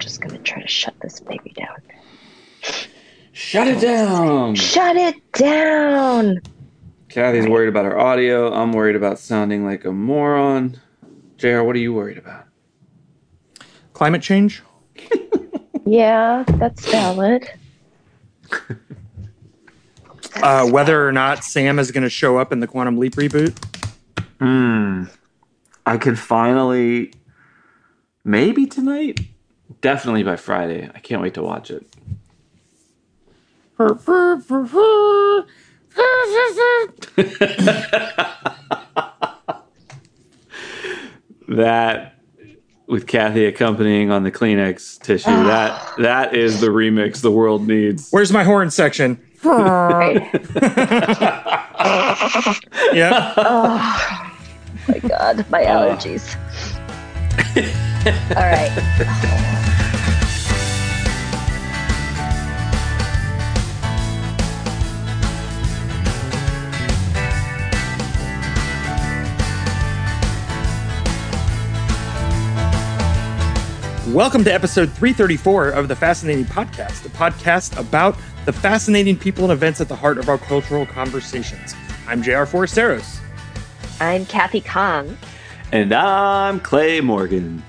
just gonna try to shut this baby down. Shut it down. Shut it down. Kathy's worried about her audio. I'm worried about sounding like a moron. JR, what are you worried about? Climate change? Yeah, that's valid. Uh, whether or not Sam is going to show up in the Quantum Leap reboot? Hmm. I could finally, maybe tonight, definitely by Friday. I can't wait to watch it. That with Kathy accompanying on the Kleenex tissue. that that is the remix the world needs. Where's my horn section? Yeah. Oh my god, my allergies. All right. Welcome to episode 334 of the Fascinating Podcast, a podcast about the fascinating people and events at the heart of our cultural conversations. I'm JR Forasteros. I'm Kathy Khang. And I'm Clay Morgan.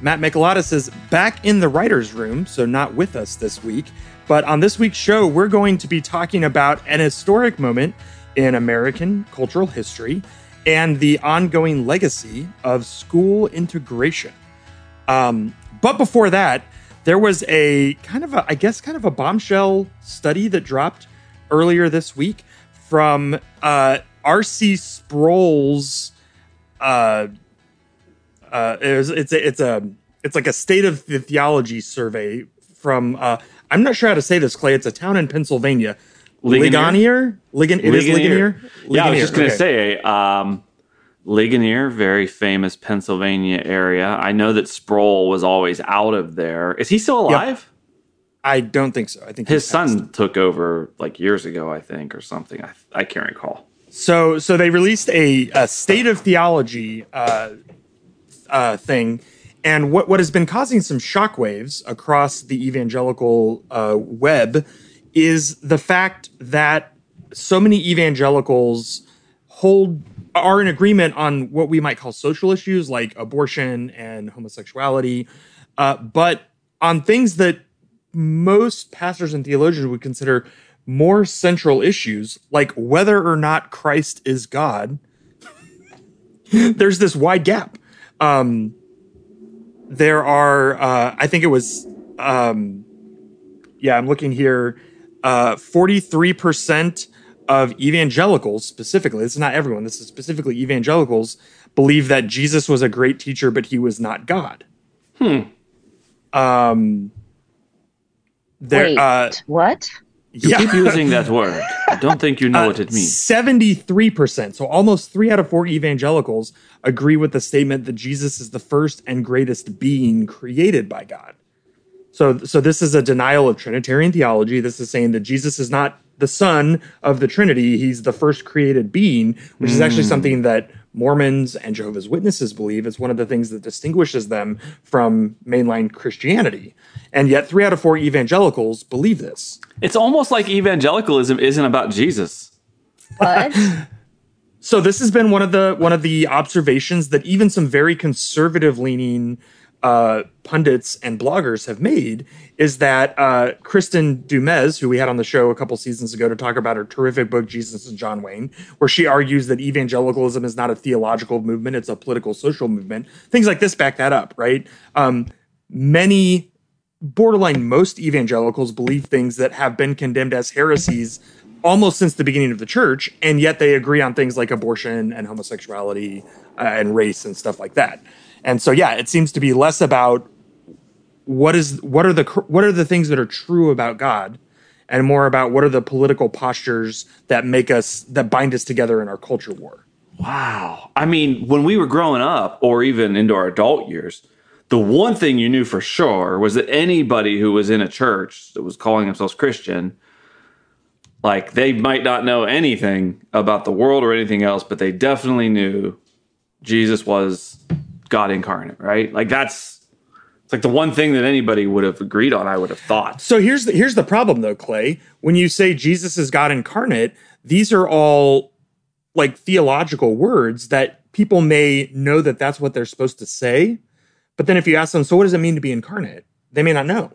Matt Mikalatos is back in the writer's room, so not with us this week. But on this week's show, we're going to be talking about an historic moment in American cultural history and the ongoing legacy of school integration. Um, but before that, there was a kind of a, I guess, kind of a bombshell study that dropped earlier this week from uh, R.C. Sproul's. Uh, uh, it was, it's a, it's a it's like a state of the theology survey from. Uh, I'm not sure how to say this, Clay. It's a town in Pennsylvania. Ligonier? Ligonier? Ligon, it is Ligonier? Yeah, I was just gonna okay. say, um, Ligonier, very famous Pennsylvania area. I know that Sproul was always out of there. Is he still alive? I don't think so. I think His passed. son took over like years ago, I think, or something. I, I can't recall. So, so they released a, a state of theology uh, uh, thing, and what what has been causing some shockwaves across the evangelical uh, web is the fact that so many evangelicals hold are in agreement on what we might call social issues like abortion and homosexuality, uh, but on things that most pastors and theologians would consider more central issues, like whether or not Christ is God, there's this wide gap. Um, there are, uh, I think it was, um, yeah, I'm looking here, uh, 43% of evangelicals, specifically, this is not everyone, this is specifically evangelicals, believe that Jesus was a great teacher, but he was not God. Hmm. Um, there, Wait, uh, what? You keep using that word. I don't think you know uh, what it means. Seventy-three percent, so almost three out of four evangelicals agree with the statement that Jesus is the first and greatest being created by God. So, so this is a denial of Trinitarian theology. This is saying that Jesus is not the Son of the Trinity; he's the first created being, which is actually hmm. something that Mormons and Jehovah's Witnesses believe. It's one of the things that distinguishes them from mainline Christianity. And yet, three out of four evangelicals believe this. It's almost like evangelicalism isn't about Jesus. What? So this has been one of the one of the observations that even some very conservative leaning uh, pundits and bloggers have made is that uh, Kristin Du Mez, who we had on the show a couple seasons ago to talk about her terrific book Jesus and John Wayne, where she argues that evangelicalism is not a theological movement; it's a political social movement. Things like this back that up, right? Um, many borderline most evangelicals believe things that have been condemned as heresies almost since the beginning of the church, and yet they agree on things like abortion and homosexuality uh, and race and stuff like that. And so, yeah, it seems to be less about what is what are the what are the things that are true about God, and more about what are the political postures that make us that bind us together in our culture war. Wow. I mean, when we were growing up, or even into our adult years, the one thing you knew for sure was that anybody who was in a church that was calling themselves Christian, like they might not know anything about the world or anything else, but they definitely knew Jesus was God incarnate, right? Like that's It's like the one thing that anybody would have agreed on. I would have thought. So here's the, here's the problem though, Clay. When you say Jesus is God incarnate, these are all like theological words that people may know that that's what they're supposed to say. But then if you ask them, so what does it mean to be incarnate? They may not know.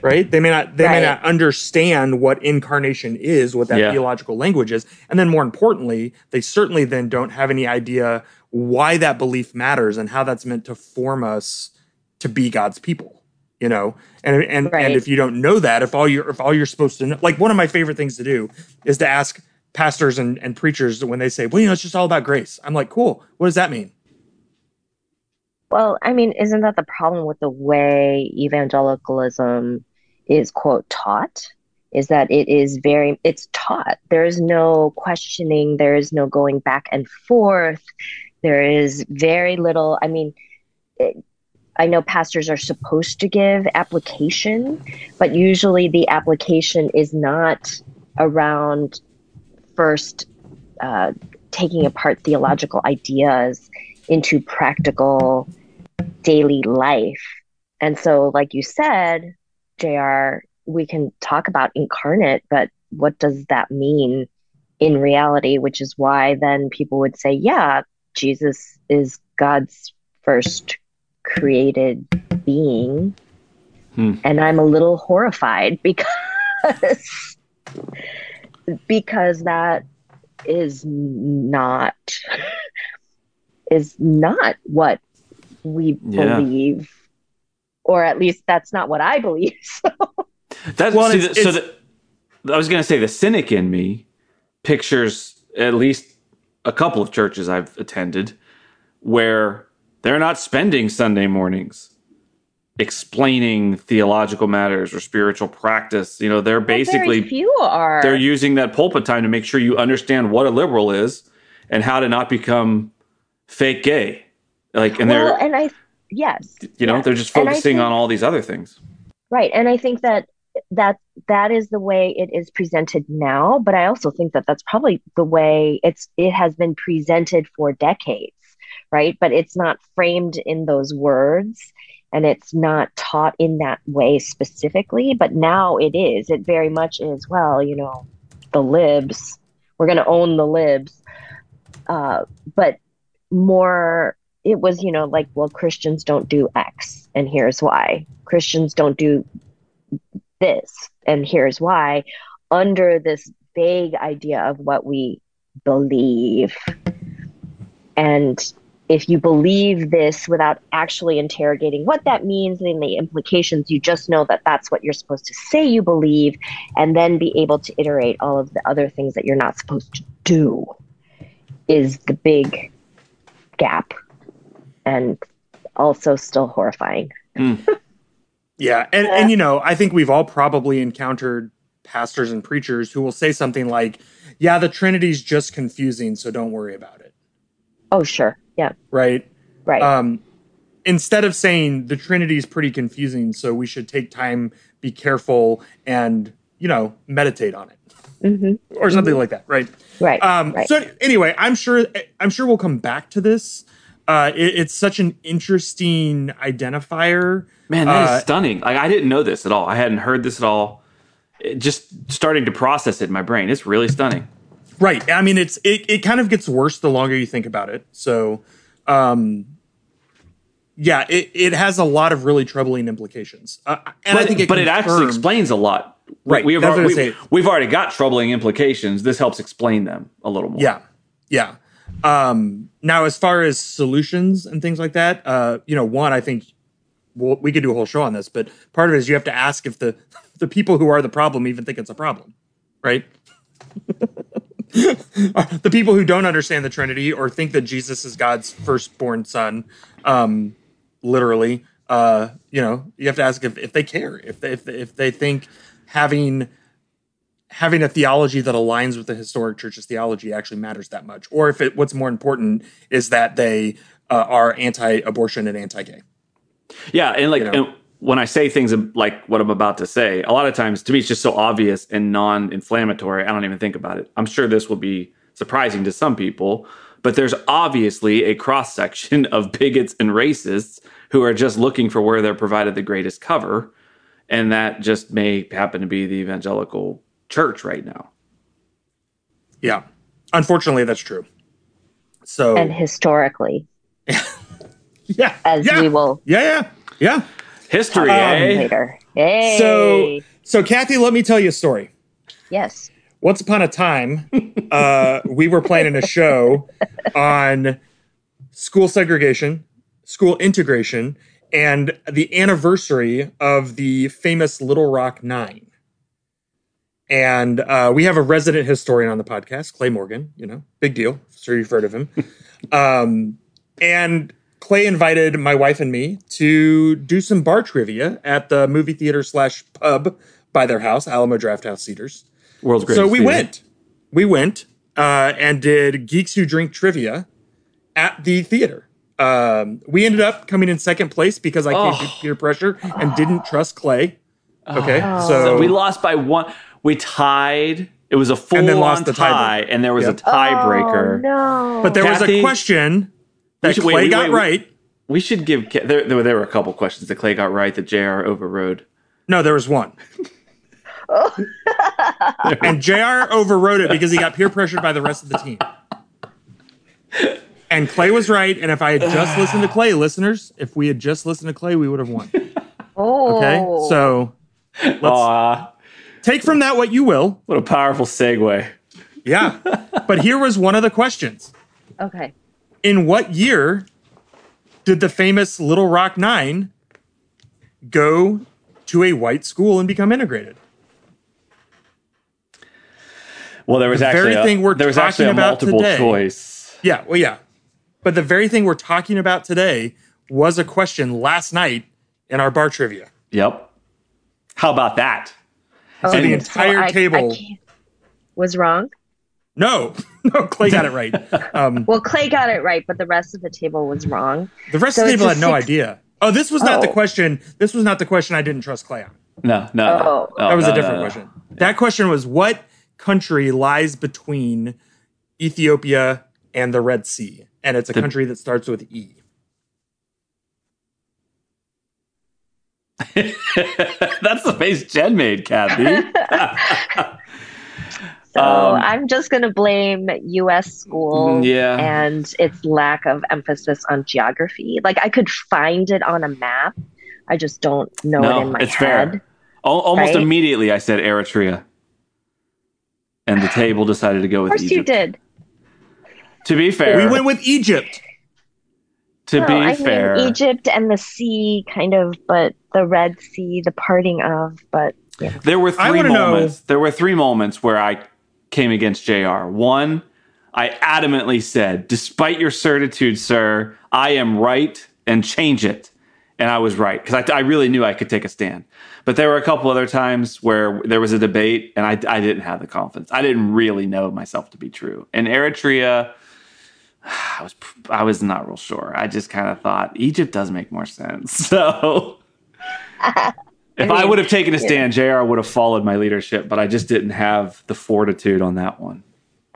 Right? They may not they may not understand what incarnation is, what that Yeah. theological language is. And then more importantly, they certainly then don't have any idea why that belief matters and how that's meant to form us to be God's people. You know? And and and if you don't know that, if all you're if all you're supposed to know like one of my favorite things to do is to ask pastors and, and preachers when they say, Well, you know, it's just all about grace. I'm like, cool. What does that mean? Well, I mean, isn't that the problem with the way evangelicalism is quote taught? Is that it is very it's taught. There is no questioning, there is no going back and forth. There is very little, I mean, it, I know pastors are supposed to give application, but usually the application is not around first uh, taking apart theological ideas into practical daily life. And so, like you said, JR, we can talk about incarnate, but what does that mean in reality? Which is why then people would say, yeah, Jesus is God's first created being. Hmm. And I'm a little horrified because because that is not is not what we Yeah. believe or at least that's not what i believe so That's Well, see, it's- the- so the, I was going to say the cynic in me pictures at least a couple of churches I've attended where they're not spending Sunday mornings explaining theological matters or spiritual practice. You know, they're basically few are they're using that pulpit time to make sure you understand what a liberal is and how to not become fake gay. Like, and well, they're and i yes you know yes. they're just focusing think- on all these other things. Right. And I think that that that is the way it is presented now, but I also think that that's probably the way it's it has been presented for decades, right? But it's not framed in those words and it's not taught in that way specifically, but now it is. It very much is, well, you know, the libs, we're going to own the libs. Uh, but more it was, you know, like, well, Christians don't do X, and here's why. Christians don't do this, and here's why, under this vague idea of what we believe. And if you believe this without actually interrogating what that means and the implications, you just know that that's what you're supposed to say you believe, and then be able to iterate all of the other things that you're not supposed to do, is the big gap and also still horrifying. Mm. Yeah, and and you know, I think we've all probably encountered pastors and preachers who will say something like, "Yeah, the Trinity's just confusing, so don't worry about it." Oh, sure. Yeah. Right? Right. Um instead of saying the Trinity's pretty confusing, so we should take time, be careful and, you know, meditate on it hmm or something like that, right? Right. Um, right. So anyway, I'm sure I'm sure we'll come back to this. Uh, it, it's such an interesting identifier. Man, that is Uh, stunning. Like I didn't know this at all. I hadn't heard this at all. It just starting to process it in my brain. It's really stunning. Right. I mean, it's it, it kind of gets worse the longer you think about it. So, um, yeah, it, it has a lot of really troubling implications. Uh, and but I think it but it actually explains a lot. Right, We, have I we, we've already got troubling implications. This helps explain them a little more. Yeah, yeah. Um, now, as far as solutions and things like that, uh, you know, one, I think well, we could do a whole show on this, but part of it is you have to ask if the the people who are the problem even think it's a problem, right? the people who don't understand the Trinity or think that Jesus is God's firstborn son, um, literally, uh, you know, you have to ask if, if they care, if they, if they, if they think having having a theology that aligns with the historic church's theology actually matters that much, or if it what's more important is that they uh, are anti-abortion and anti-gay. Yeah, and like You know? and when I say things um, like what I'm about to say, a lot of times to me it's just so obvious and non-inflammatory. I don't even think about it. I'm sure this will be surprising to some people, But there's obviously a cross section of bigots and racists who are just looking for where they're provided the greatest cover. And that just may happen to be the evangelical church right now. Yeah. Unfortunately, that's true. So, and historically, yeah. as yeah, we will Yeah, yeah. Yeah. History, Um, eh? later. Hey. So, so Kathy, let me tell you a story. yes. Once upon a time, uh, we were planning a show on school segregation, school integration, and the anniversary of the famous Little Rock Nine. And uh, we have a resident historian on the podcast, Clay Morgan. You know, big deal. Sure, you've heard of him. um, and Clay invited my wife and me to do some bar trivia at the movie theater slash pub by their house, Alamo Drafthouse Cedars. World's greatest. So we theater. went. We went uh, and did Geeks Who Drink trivia at the theater. Um, we ended up coming in second place because I came Oh. to peer pressure and didn't trust Clay. Okay, Oh. so we lost by one. We tied. It was a full And then on lost the tie, tiebreaker. and there was a tiebreaker. Oh, no. but there was a question that should- Clay wait, got wait, wait. right. We should give. There, there, were, there were a couple questions that Clay got right that JR overrode. No, there was one. Oh. and JR overrode it because he got peer pressured by the rest of the team. And Clay was right. And if I had just listened to Clay, listeners, if we had just listened to Clay, we would have won. oh. Okay. So let's Aw, take from that what you will. what a powerful segue. Yeah. But here was one of the questions Okay. In what year did the famous Little Rock Nine go to a white school and become integrated? Well, there was The actually very a, thing we're there was actually a about multiple today. choice. Yeah, well, yeah. But the very thing we're talking about today was a question last night in our bar trivia. Yep. How about that? Oh, the entire I- I table- can't- was wrong. No, no, Clay got it right. Um, Well, Clay got it right, but the rest of the table was wrong. the rest So of the table had no six- idea. Oh, this was not the Oh. question. This was not the question I didn't trust Clay on. No, no, no. Oh. no, That was no, a different no, no. question. That question was what country lies between Ethiopia and the Red Sea? And it's a The- country that starts with E. That's the face Jen made, Kathy. So Um, I'm just going to blame U.S. school yeah. and its lack of emphasis on geography. Like I could find it on a map, I just don't know No, it in my it's head. fair. Al- almost Right? immediately, I said Eritrea, and the table decided to go Of with course, Egypt. you did. To be fair, We went with Egypt. to No, be I fair, mean Egypt and the sea, kind of, but the Red Sea, the parting of, but there were three wanna know- moments. There were three moments where I came against JR One, I adamantly said, "Despite your certitude, sir, I am right, and change it." And I was right because I, I really knew I could take a stand. But there were a couple other times where there was a debate, and I, I didn't have the confidence. I didn't really know myself to be true. And Eritrea, I was I was not real sure. I just kind of thought Egypt does make more sense. So if I, mean, would have taken a stand, JR would have followed my leadership, but I just didn't have the fortitude on that one.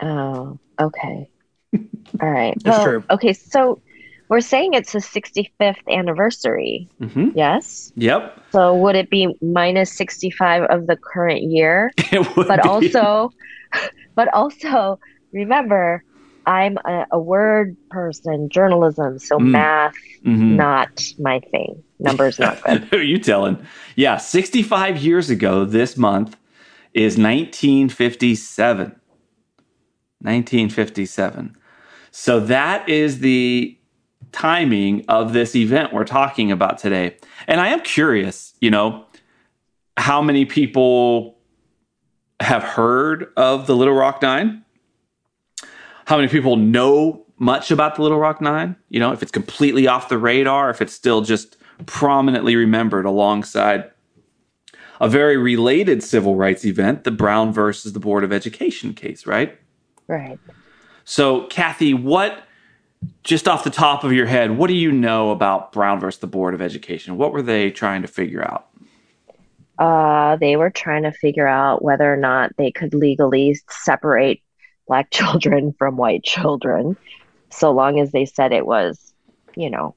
oh, okay. All right. That's Well, true. Okay, so we're saying it's the 65th anniversary. hmm Yes. Yep. So would it be minus 65 of the current year? It would But be. also, but also remember, I'm a, a word person, journalism, so Mm. math Mhm. not my thing. Numbers not good. Who are you telling? Yeah, 65 years ago this month is 1957. 1957. So that is the timing of this event we're talking about today. And I am curious, you know, how many people have heard of the Little Rock Nine? How many people know much about the Little Rock Nine? You know, if it's completely off the radar, if it's still just prominently remembered alongside a very related civil rights event, the Brown versus the Board of Education case, right? right. So, Kathy, what, just off the top of your head, what do you know about Brown versus the Board of Education? What were they trying to figure out? Uh, they were trying to figure out whether or not they could legally separate black children from white children. so long as they said it was, you know,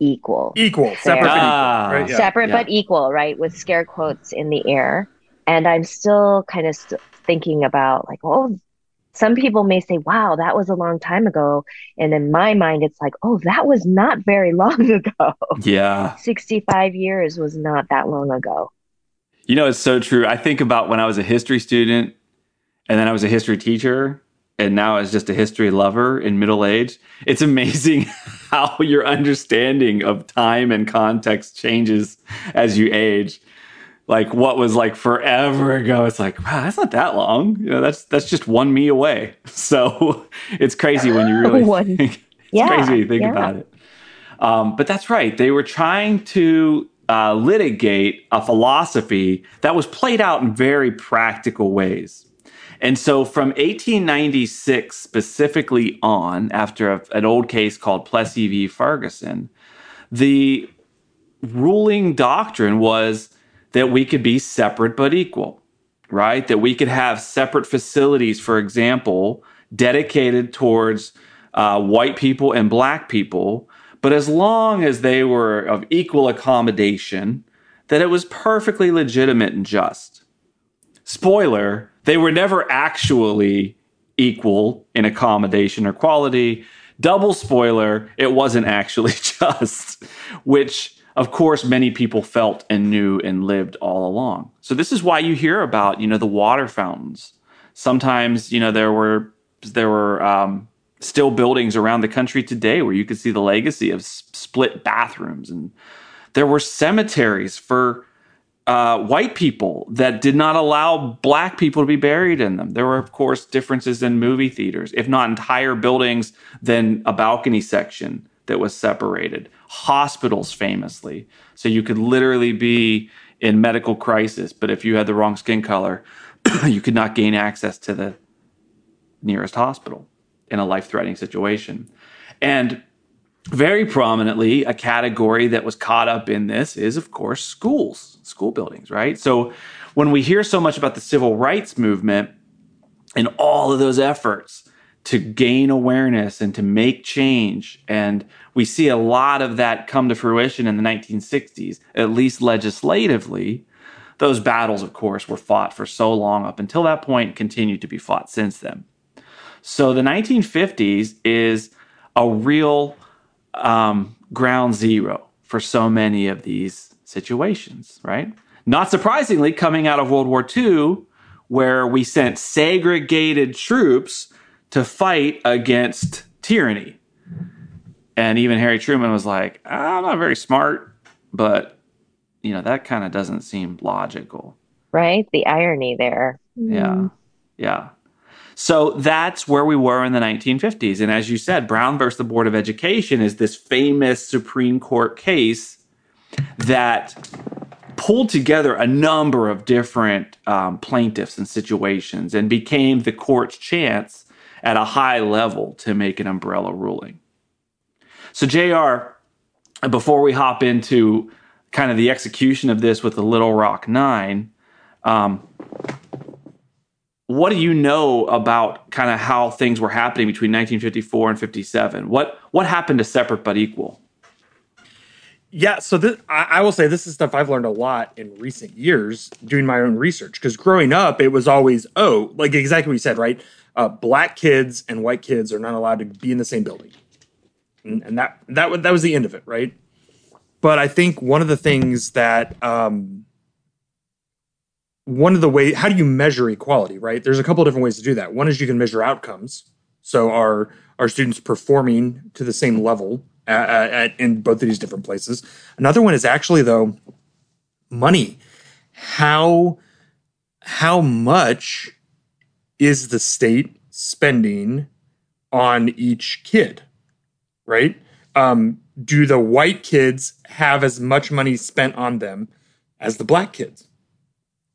equal. Equal, Fair. separate, but Ah. equal, right? Yeah. Separate Yeah. but equal, right? With scare quotes in the air. And I'm still kind of st- thinking about like, oh, some people may say, wow, that was a long time ago. And in my mind, it's like, oh, that was not very long ago. Yeah. 65 years was not that long ago. You know, it's so true. I think about when I was a history student and then I was a history teacher and now as just a history lover in middle age. It's amazing how your understanding of time and context changes as you age. Like what was like forever ago, it's like, wow, that's not that long. You know, that's that's just one me away. So it's crazy when you really One- think. It's Yeah, crazy when you think yeah. about it. Um, but that's right. They were trying to uh, litigate a philosophy that was played out in very practical ways. And so from 1896 specifically on, after a, an old case called Plessy v. Ferguson, the ruling doctrine was that we could be separate but equal, right? That we could have separate facilities, for example, dedicated towards uh, white people and black people, but as long as they were of equal accommodation, that it was perfectly legitimate and just. Spoiler, they were never actually equal in accommodation or quality. Double spoiler, it wasn't actually just, which of course many people felt and knew and lived all along. So this is why you hear about, you know, the water fountains. Sometimes, you know, there were there were um, still buildings around the country today where you could see the legacy of split bathrooms and there were cemeteries for uh, white people that did not allow black people to be buried in them. There were, of course, differences in movie theaters, if not entire buildings, then a balcony section that was separated. Hospitals, famously. So you could literally be in medical crisis, but if you had the wrong skin color, you could not gain access to the nearest hospital in a life threatening situation. And very prominently, a category that was caught up in this is, of course, schools, school buildings, right? So when we hear so much about the civil rights movement and all of those efforts to gain awareness and to make change, and we see a lot of that come to fruition in the 1960s, at least legislatively. Those battles, of course, were fought for so long up until that point, continued to be fought since then. So the 1950s is a real um, ground zero for so many of these situations, right? Not surprisingly, coming out of World War II, where we sent segregated troops to fight against tyranny. And even Harry Truman was like, I'm not very smart, but you know, that kind of doesn't seem logical. Right? The irony there. Yeah. Yeah. So that's where we were in the 1950s. And as you said, Brown versus the Board of Education is this famous Supreme Court case that pulled together a number of different um, plaintiffs and situations and became the court's chance at a high level to make an umbrella ruling. So, JR, before we hop into kind of the execution of this with the Little Rock Nine, um, what do you know about kind of how things were happening between 1954 and 57? What what happened to separate but equal? Yeah, so this, I, I will say this is stuff I've learned a lot in recent years doing my own research. Because growing up, it was always oh, like exactly what you said, right? Uh, black kids and white kids are not allowed to be in the same building, and, and that that that was the end of it, right? But I think one of the things that um, one of the way how do you measure equality, right? There's a couple different ways to do that. One is you can measure outcomes. So are are students performing to the same level at, at, in both of these different places? Another one is actually though money. How how much is the state spending on each kid? Right? Um, do the white kids have as much money spent on them as the black kids?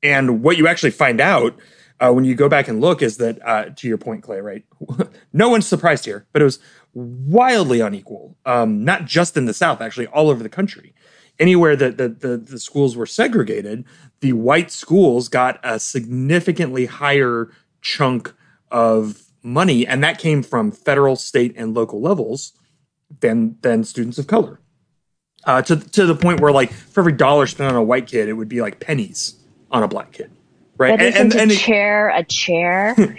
And what you actually find out uh, when you go back and look is that, uh, to your point, Clay, right? no one's surprised here, but it was wildly unequal. Um, not just in the South, actually, all over the country. Anywhere that the, the, the schools were segregated, the white schools got a significantly higher chunk of money, and that came from federal, state, and local levels than than students of color. Uh, to to the point where like for every dollar spent on a white kid, it would be like pennies on a black kid, right? But and, and, a chair a chair?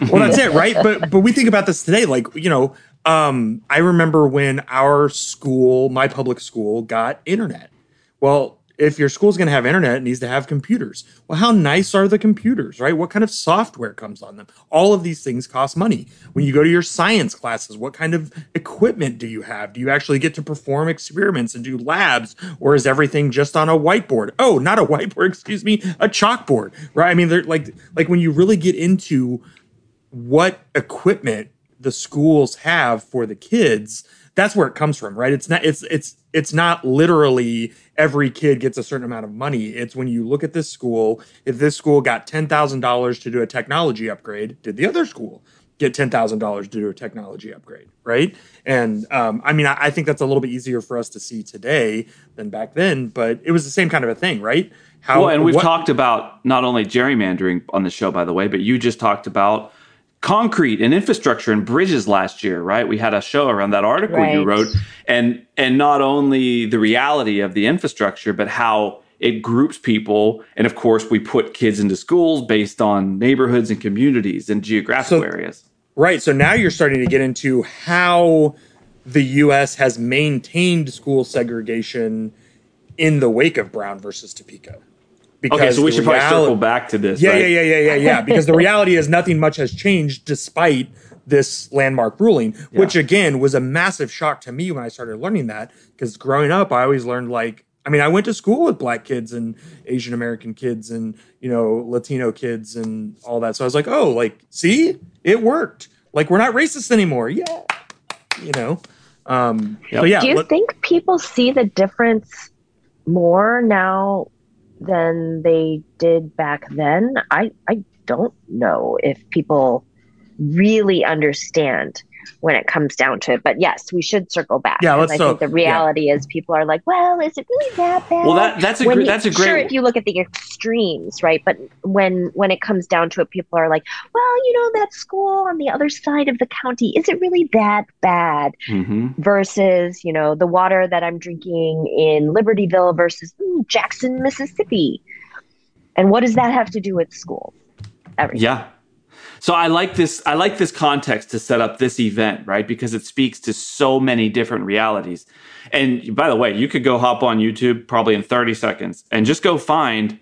well, that's it, right? But but we think about this today, like you know, um, I remember when our school, my public school, got internet. Well, if your school's going to have internet, it needs to have computers. Well, how nice are the computers, right? What kind of software comes on them? All of these things cost money. When you go to your science classes, what kind of equipment do you have? Do you actually get to perform experiments and do labs, or is everything just on a whiteboard? Oh, not a whiteboard, excuse me, a chalkboard, right? I mean, they're like like when you really get into what equipment the schools have for the kids that's where it comes from right? It's not it's it's it's not literally every kid gets a certain amount of money. It's when you look at this school if this school got $10,000 to do a technology upgrade did the other school get $10,000 to do a technology upgrade right? And um, i mean I, I think that's a little bit easier for us to see today than back then but it was the same kind of a thing right? How well, and we've what, talked about not only gerrymandering on the show by the way but you just talked about concrete and infrastructure and bridges last year, right? We had a show around that article right. you wrote, and and not only the reality of the infrastructure, but how it groups people, and of course, we put kids into schools based on neighborhoods and communities and geographical so, areas. Right. So now you're starting to get into how the U.S. has maintained school segregation in the wake of Brown versus Topeka. Because okay, so we should reality, probably circle back to this. Yeah, right? yeah, yeah, yeah, yeah, yeah. because the reality is nothing much has changed despite this landmark ruling, yeah. which again was a massive shock to me when I started learning that. Because growing up, I always learned like, I mean, I went to school with black kids and Asian American kids and you know Latino kids and all that. So I was like, oh, like, see, it worked. Like we're not racist anymore. Yeah, you know. Um, yep. so yeah. Do you think people see the difference more now than they did back then. I, I don't know if people really understand when it comes down to it. But yes, we should circle back. Yeah, let's. I so, think the reality yeah. is people are like, well, is it really that bad? Well, that, that's a when that's a great. Sure, if you look at the extremes, right? But when when it comes down to it, people are like, well, you know, that school on the other side of the county is it really that bad? Mm-hmm. Versus, you know, the water that I'm drinking in Libertyville versus mm, Jackson, Mississippi. And what does that have to do with school? Everything. Yeah, so I like this. I like this context to set up this event, right? Because it speaks to so many different realities. And by the way, you could go hop on YouTube probably in 30 seconds and just go find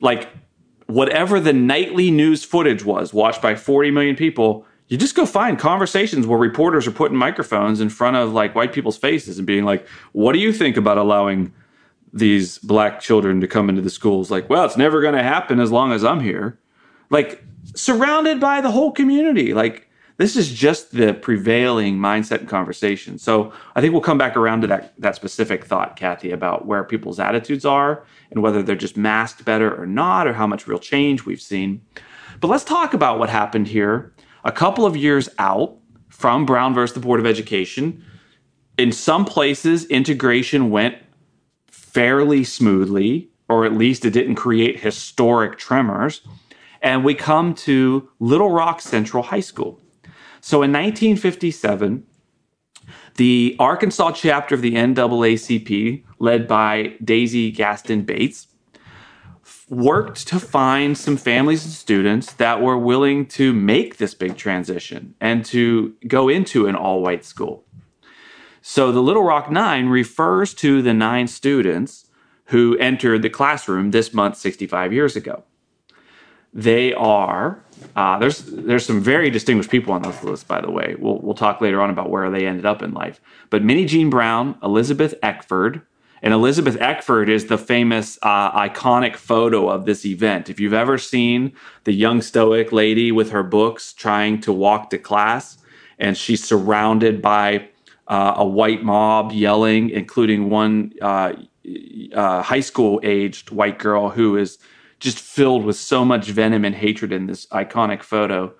like whatever the nightly news footage was watched by 40 million people. You just go find conversations where reporters are putting microphones in front of like white people's faces and being like, "What do you think about allowing these black children to come into the schools?" Like, well, it's never going to happen as long as I'm here. Like surrounded by the whole community. Like this is just the prevailing mindset and conversation. So I think we'll come back around to that that specific thought, Kathy, about where people's attitudes are and whether they're just masked better or not, or how much real change we've seen. But let's talk about what happened here a couple of years out from Brown versus the Board of Education. In some places, integration went fairly smoothly, or at least it didn't create historic tremors and we come to Little Rock Central High School. So in 1957, the Arkansas chapter of the NAACP, led by Daisy Gaston Bates, worked to find some families and students that were willing to make this big transition and to go into an all white school. So the Little Rock Nine refers to the nine students who entered the classroom this month 65 years ago. They are uh, there's there's some very distinguished people on this list, by the way. We'll we'll talk later on about where they ended up in life. But Minnijean Brown, Elizabeth Eckford, and Elizabeth Eckford is the famous uh, iconic photo of this event. If you've ever seen the young stoic lady with her books trying to walk to class, and she's surrounded by uh, a white mob yelling, including one uh, uh, high school aged white girl who is just filled with so much venom and hatred in this iconic photo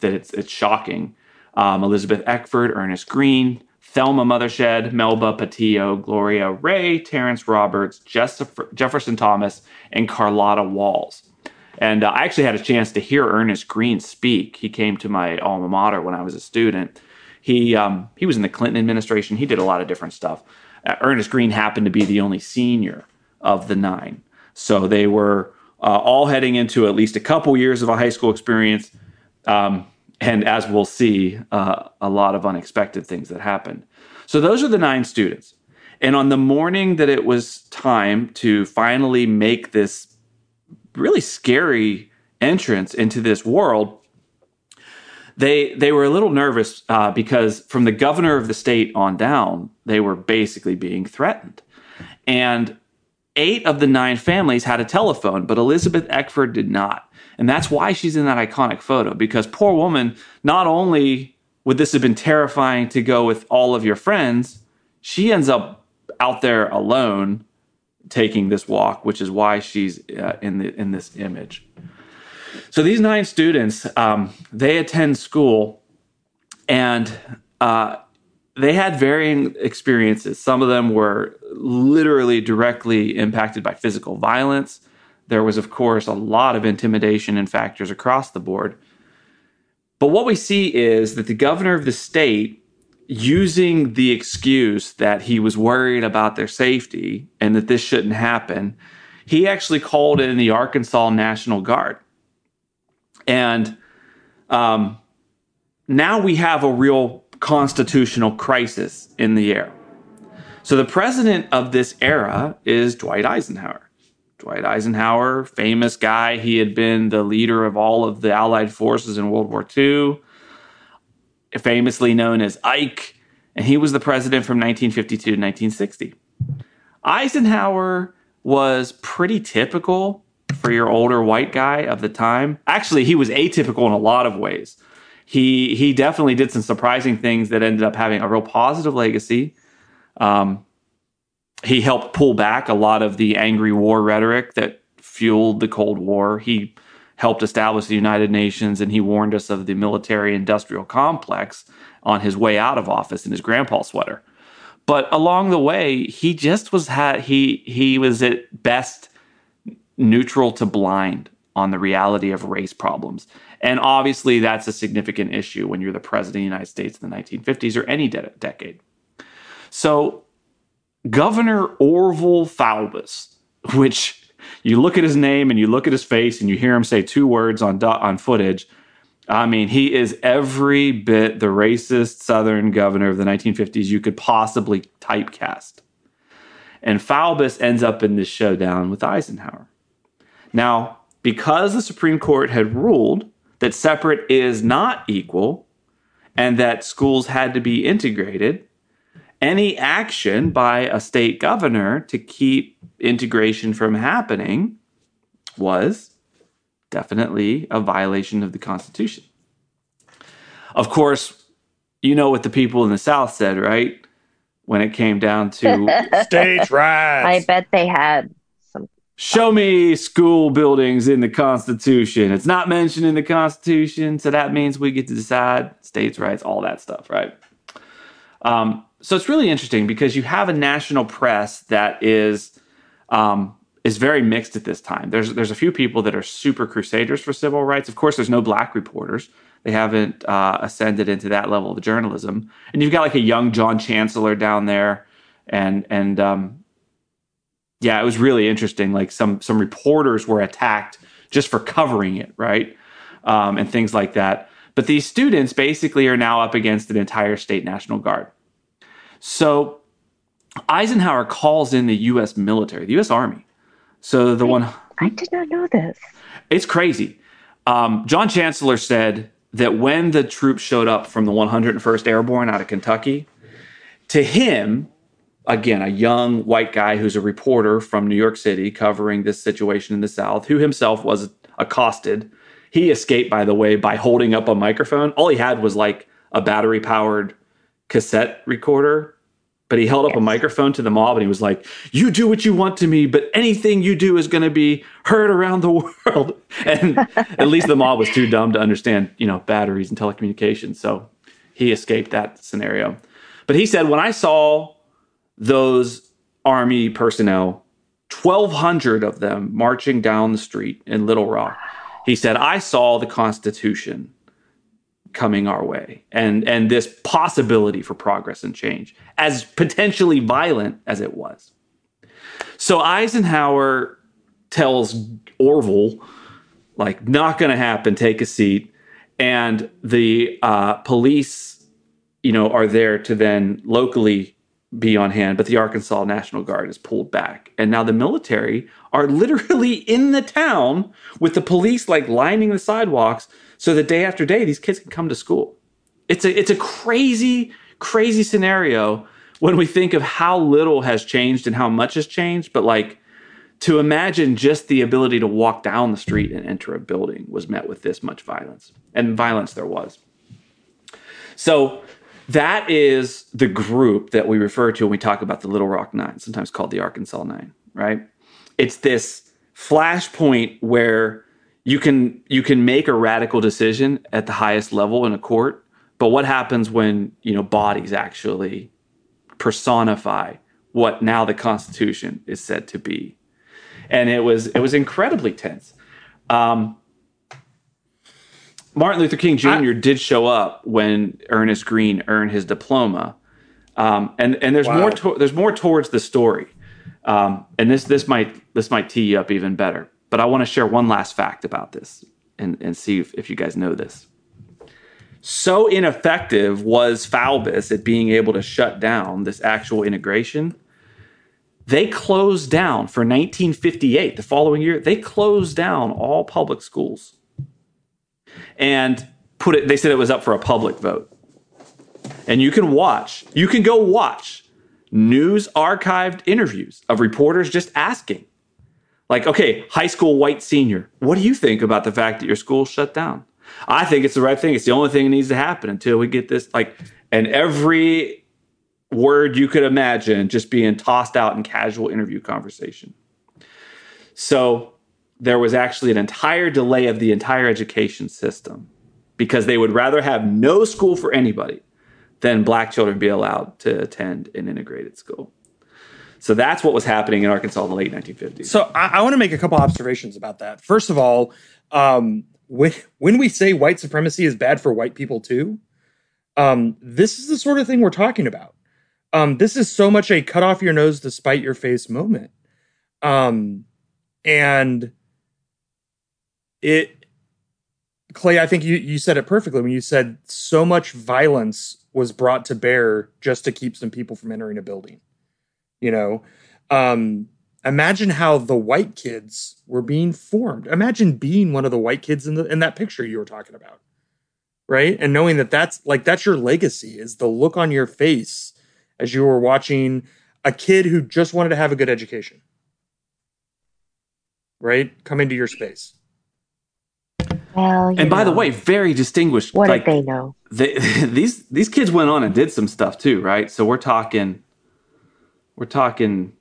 that it's it's shocking. Um, Elizabeth Eckford, Ernest Green, Thelma Mothershed, Melba Pattillo, Gloria Ray, Terrence Roberts, Jefferson Thomas, and Carlotta Walls. And uh, I actually had a chance to hear Ernest Green speak. He came to my alma mater when I was a student. He um, he was in the Clinton administration. He did a lot of different stuff. Uh, Ernest Green happened to be the only senior of the nine, so they were uh, all heading into at least a couple years of a high school experience. Um, and as we'll see, uh, a lot of unexpected things that happened. So those are the nine students. And on the morning that it was time to finally make this really scary entrance into this world, they they were a little nervous uh, because from the governor of the state on down, they were basically being threatened. And eight of the nine families had a telephone, but Elizabeth Eckford did not. And that's why she's in that iconic photo because poor woman, not only would this have been terrifying to go with all of your friends, she ends up out there alone taking this walk, which is why she's uh, in the in this image. So these nine students, um, they attend school, and uh, they had varying experiences. Some of them were literally directly impacted by physical violence. There was, of course, a lot of intimidation and factors across the board. But what we see is that the governor of the state, using the excuse that he was worried about their safety and that this shouldn't happen, he actually called in the Arkansas National Guard. And um, now we have a real constitutional crisis in the air. So the president of this era is Dwight Eisenhower. Dwight Eisenhower, famous guy. He had been the leader of all of the Allied forces in World War II, famously known as Ike, and he was the president from 1952 to 1960. Eisenhower was pretty typical for your older white guy of the time. Actually, he was atypical in a lot of ways. He he definitely did some surprising things that ended up having a real positive legacy. Um, he helped pull back a lot of the angry war rhetoric that fueled the Cold War. He helped establish the United Nations and he warned us of the military industrial complex on his way out of office in his grandpa sweater. But along the way, he just was had he he was at best neutral to blind on the reality of race problems. And obviously that's a significant issue when you're the president of the United States in the 1950s or any de- decade. So Governor Orval Faubus, which you look at his name and you look at his face and you hear him say two words on on footage. I mean, he is every bit the racist Southern governor of the 1950s you could possibly typecast. And Faubus ends up in this showdown with Eisenhower. Now, because the Supreme Court had ruled that separate is not equal and that schools had to be integrated, any action by a state governor to keep integration from happening was definitely a violation of the Constitution. Of course, you know what the people in the South said, right? When it came down to states' rights. I bet they had some. Show me school buildings in the Constitution. It's not mentioned in the Constitution, so that means we get to decide states' rights, all that stuff, right? Um, so it's really interesting because you have a national press that is um, is very mixed at this time. There's there's a few people that are super crusaders for civil rights. Of course, there's no black reporters. They haven't uh, ascended into that level of journalism. And you've got like a young John Chancellor down there, and and um, yeah, it was really interesting. Like some some reporters were attacked just for covering it, right, um, and things like that. But these students basically are now up against an entire state national guard. So Eisenhower calls in the U.S. military, the U.S. Army. So the I, one I did not know this. It's crazy. Um, John Chancellor said that when the troops showed up from the 101st Airborne out of Kentucky, to him, again, a young white guy who's a reporter from New York City covering this situation in the South, who himself was accosted. He escaped, by the way, by holding up a microphone. All he had was like a battery powered cassette recorder, but he held up yes. a microphone to the mob and he was like, You do what you want to me, but anything you do is going to be heard around the world. And at least the mob was too dumb to understand, you know, batteries and telecommunications. So he escaped that scenario. But he said, When I saw those army personnel 1,200 of them marching down the street in Little Rock. He said, I saw the Constitution coming our way and, and this possibility for progress and change, as potentially violent as it was. So Eisenhower tells Orville, like, not going to happen, take a seat. And the uh, police, you know, are there to then locally be on hand, but the Arkansas National Guard is pulled back. And now the military are literally in the town with the police like lining the sidewalks so that day after day these kids can come to school. It's a it's a crazy crazy scenario when we think of how little has changed and how much has changed, but like to imagine just the ability to walk down the street and enter a building was met with this much violence. And violence there was. So that is the group that we refer to when we talk about the Little Rock Nine, sometimes called the Arkansas Nine, right? It's this flashpoint where you can you can make a radical decision at the highest level in a court, but what happens when you know bodies actually personify what now the Constitution is said to be? And it was it was incredibly tense. Um, Martin Luther King Jr. I, did show up when Ernest Green earned his diploma, um, and and there's wow. more to, there's more towards the story, um, and this this might this might tee you up even better. But I want to share one last fact about this and and see if, if you guys know this. So ineffective was Faubus at being able to shut down this actual integration. They closed down for 1958, the following year. They closed down all public schools and put it, they said it was up for a public vote. And you can watch, you can go watch news archived interviews of reporters just asking, like, okay, high school white senior, what do you think about the fact that your school shut down? I think it's the right thing. It's the only thing that needs to happen until we get this. Like, and every word you could imagine just being tossed out in casual interview conversation. So there was actually an entire delay of the entire education system because they would rather have no school for anybody than black children be allowed to attend an integrated school. So that's what was happening in Arkansas in the late 1950s. So I, I want to make a couple observations about that. First of all, um, when when we say white supremacy is bad for white people too, um, this is the sort of thing we're talking about. Um, this is so much a cut off your nose to spite your face moment. Um, and it Clay, I think you, you said it perfectly when you said so much violence was brought to bear just to keep some people from entering a building. You know, um, imagine how the white kids were being formed. Imagine being one of the white kids in the in that picture you were talking about, right? And knowing that that's like that's your legacy is the look on your face as you were watching a kid who just wanted to have a good education, right? Come into your space. Well, and by know. the way, very distinguished. What like, did they know? They, these these kids went on and did some stuff too, right? So we're talking, we're talking.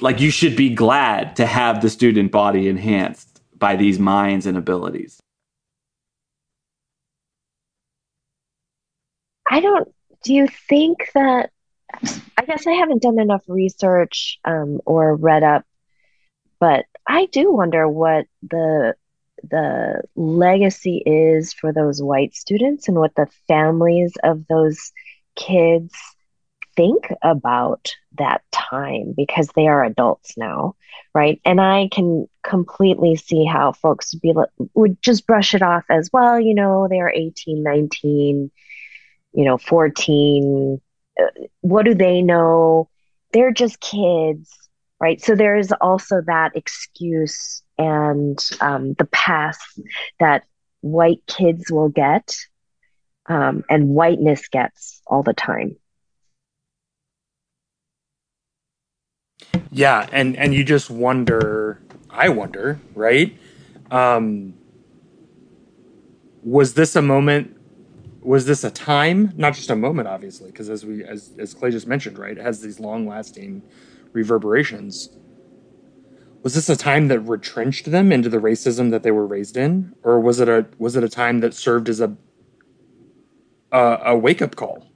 Like you should be glad to have the student body enhanced by these minds and abilities. I don't. Do you think that? I guess I haven't done enough research um, or read up, but I do wonder what the the legacy is for those white students and what the families of those kids think about that time because they are adults now right? And i can completely see how folks would be would just brush it off as well you know they're 18 19 you know 14 uh, what do they know? They're just kids right so there is also that excuse and um, the pass that white kids will get um, and whiteness gets all the time. Yeah, and and you just wonder. I wonder, right? Um, was this a moment? Was this a time? Not just a moment, obviously, because as we as as Clay just mentioned, right, it has these long lasting reverberations was this a time that retrenched them into the racism that they were raised in, or was it a was it a time that served as a a, a wake up call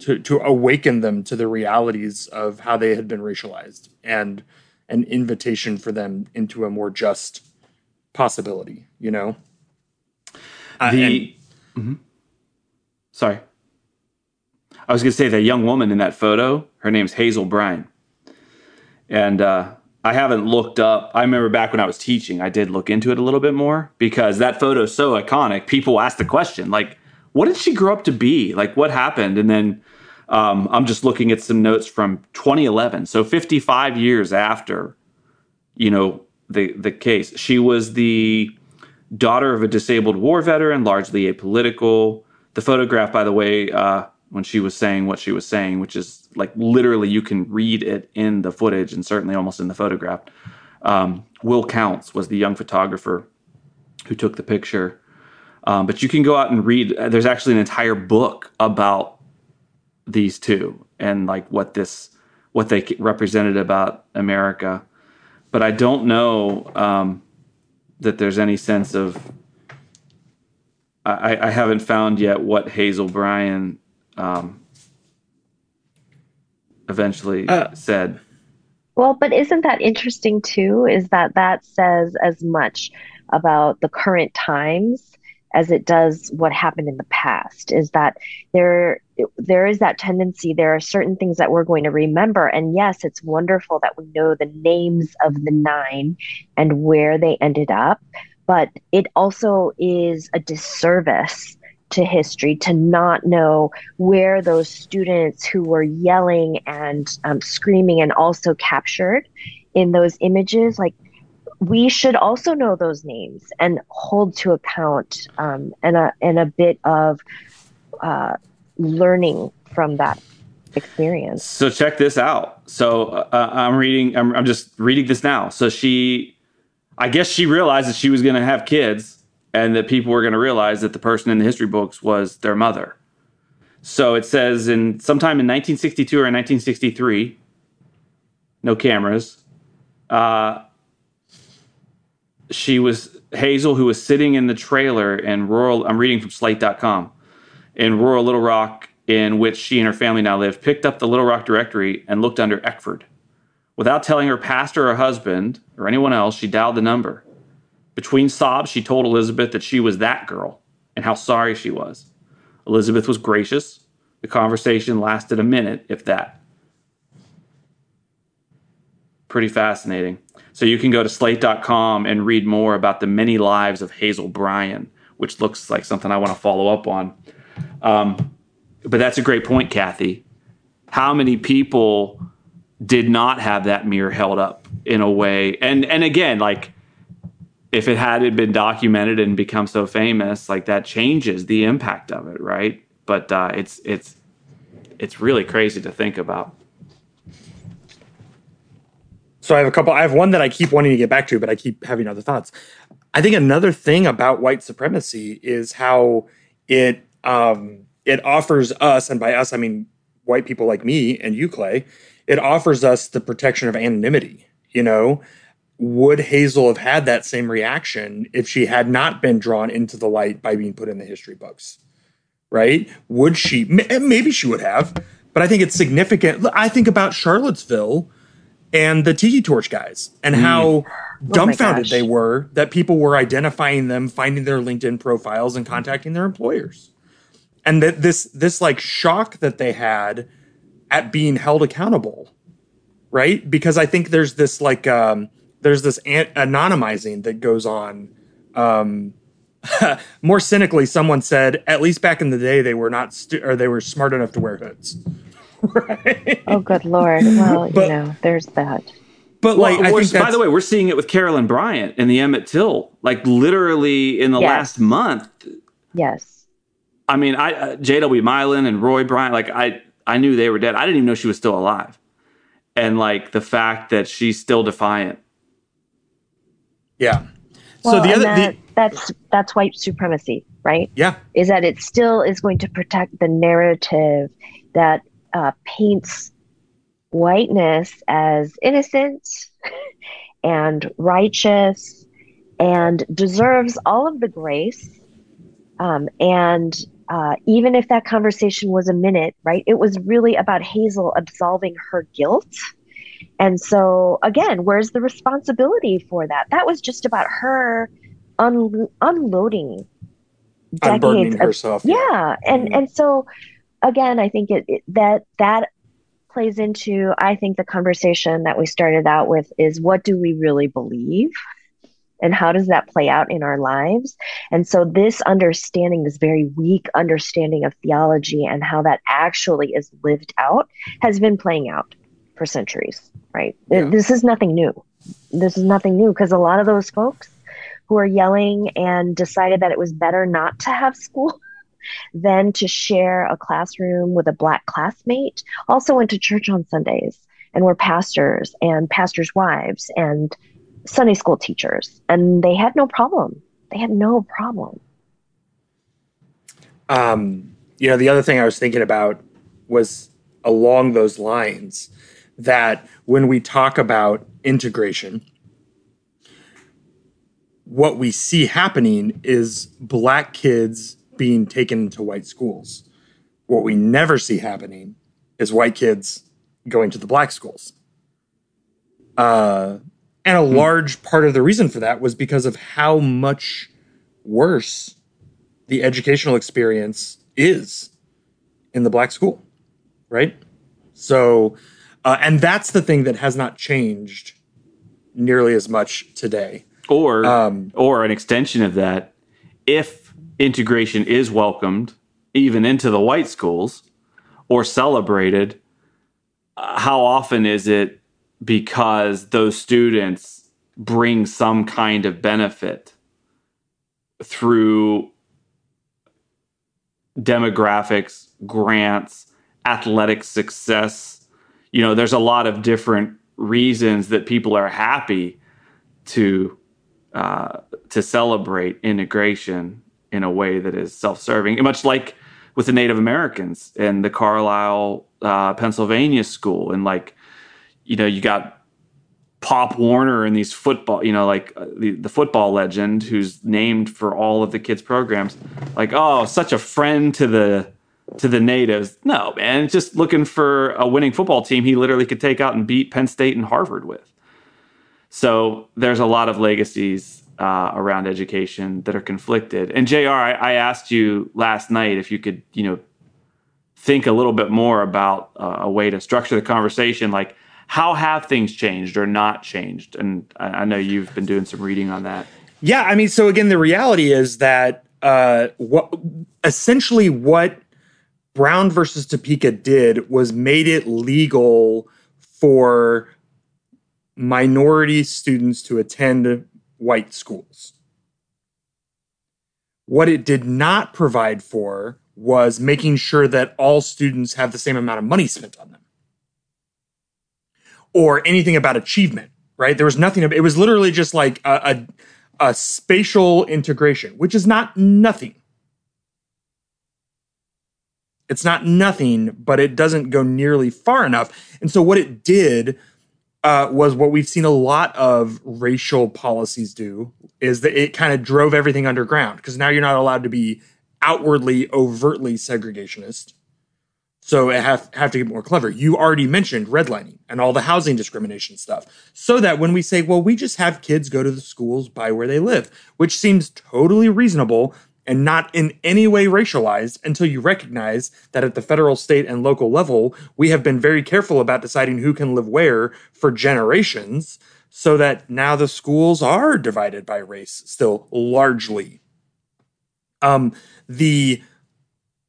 to to awaken them to the realities of how they had been racialized and an invitation for them into a more just possibility. You know, uh, the and, mm-hmm. sorry, I was going to say the young woman in that photo. Her name's Hazel Bryan, and uh, I haven't looked up. I remember back when I was teaching, I did look into it a little bit more because that photo is so iconic. People ask the question, like, what did she grow up to be? Like, what happened? And then um, I'm just looking at some notes from 2011, so 55 years after, you know, the the case. She was the daughter of a disabled war veteran, largely apolitical. The photograph, by the way, uh, when she was saying what she was saying, which is like literally you can read it in the footage and certainly almost in the photograph. Um, Will Counts was the young photographer who took the picture. Um, but you can go out and read. There's actually an entire book about these two and like what this what they represented about America. But I don't know um, that there's any sense of. I, I haven't found yet what Hazel Bryan um, eventually uh, said. Well, but isn't that interesting too? Is that that says as much about the current times as it does what happened in the past is that there there is that tendency there are certain things that we're going to remember and yes it's wonderful that we know the names of the nine and where they ended up but it also is a disservice to history to not know where those students who were yelling and um, screaming and also captured in those images like we should also know those names and hold to account um, and a and a bit of uh, learning from that experience. So check this out. So uh, uh I'm reading. I'm, I'm just reading this now. So she, I guess she realized that she was going to have kids and that people were going to realize that the person in the history books was their mother. So it says in sometime in 1962 or 1963, no cameras. Uh, she was Hazel, who was sitting in the trailer in rural. I'm reading from Slate.com in rural Little Rock, in which she and her family now live. Picked up the Little Rock directory and looked under Eckford. Without telling her pastor or husband or anyone else, she dialed the number. Between sobs, she told Elizabeth that she was that girl and how sorry she was. Elizabeth was gracious. The conversation lasted a minute, if that. Pretty fascinating. So you can go to slate.com and read more about the many lives of Hazel Bryan, which looks like something I want to follow up on. Um, but that's a great point, Kathy. How many people did not have that mirror held up in a way? And and again, like if it had been documented and become so famous, like that changes the impact of it, right? But uh, it's it's it's really crazy to think about. So I have a couple. I have one that I keep wanting to get back to, but I keep having other thoughts. I think another thing about white supremacy is how it um, it offers us, and by us I mean white people like me and you, Clay. It offers us the protection of anonymity. You know, would Hazel have had that same reaction if she had not been drawn into the light by being put in the history books? Right? Would she? Maybe she would have, but I think it's significant. I think about Charlottesville and the Tiki Torch guys and mm. how oh dumbfounded they were that people were identifying them, finding their LinkedIn profiles, and contacting their employers. And that this this like shock that they had at being held accountable, right? Because I think there's this like um, there's this an- anonymizing that goes on. Um, more cynically, someone said, at least back in the day, they were not stu- or they were smart enough to wear hoods. right? Oh, good lord! Well, but, you know, there's that. But like, well, I think by the way, we're seeing it with Carolyn Bryant and the Emmett Till, like literally in the yes. last month. Yes. I mean, I uh, J.W. Milam and Roy Bryant, like I, I knew they were dead. I didn't even know she was still alive, and like the fact that she's still defiant yeah. Well, so the other that, the, that's that's white supremacy, right? Yeah. Is that it still is going to protect the narrative that uh, paints whiteness as innocent and righteous and deserves all of the grace um, and uh, even if that conversation was a minute, right? It was really about Hazel absolving her guilt. And so, again, where's the responsibility for that? That was just about her un- unloading decades of herself. yeah and Mhm. and so again i think it, it that that plays into i think the conversation that we started out with is what do we really believe and how does that play out in our lives and so this understanding this very weak understanding of theology and how that actually is lived out has been playing out for centuries right Yeah. this is nothing new this is nothing new because a lot of those folks who are yelling and decided that it was better not to have school than to share a classroom with a black classmate also went to church on Sundays and were pastors and pastors' wives and Sunday school teachers. And they had no problem. They had no problem. Um, you know, the other thing I was thinking about was along those lines that when we talk about integration, what we see happening is black kids being taken to white schools. What we never see happening is white kids going to the black schools. Uh, and a large part of the reason for that was because of how much worse the educational experience is in the black school, right? So, uh, and that's the thing that has not changed nearly as much today. Or Um, or an extension of that, if integration is welcomed even into the white schools or celebrated, uh, how often is it because those students bring some kind of benefit through demographics, grants, athletic success? You know, there's a lot of different reasons that people are happy to uh, to celebrate integration in a way that is self-serving, much like with the Native Americans and the Carlisle, uh, Pennsylvania school, and like you know, you got Pop Warner and these football, you know, like uh, the, the football legend who's named for all of the kids' programs. Like, oh, such a friend to the to the natives. No, man, just looking for a winning football team he literally could take out and beat Penn State and Harvard with. So there's a lot of legacies uh, around education that are conflicted. And Jr., I, I asked you last night if you could, you know, think a little bit more about uh, a way to structure the conversation, like how have things changed or not changed? And I, I know you've been doing some reading on that. Yeah, I mean, so again, the reality is that uh, what essentially what Brown versus Topeka did was made it legal for minority students to attend white schools. What it did not provide for was making sure that all students have the same amount of money spent on them or anything about achievement, right? There was nothing, it was literally just like a, a, a spatial integration, which is not nothing. It's not nothing, but it doesn't go nearly far enough. And so what it did uh, was what we've seen a lot of racial policies do is that it kind of drove everything underground because now you're not allowed to be outwardly, overtly segregationist. So it have have to get more clever. You already mentioned redlining and all the housing discrimination stuff. So that when we say, well, we just have kids go to the schools by where they live, which seems totally reasonable and not in any way racialized until you recognize that at the federal, state, and local level, we have been very careful about deciding who can live where for generations, so that now the schools are divided by race still largely. Um, the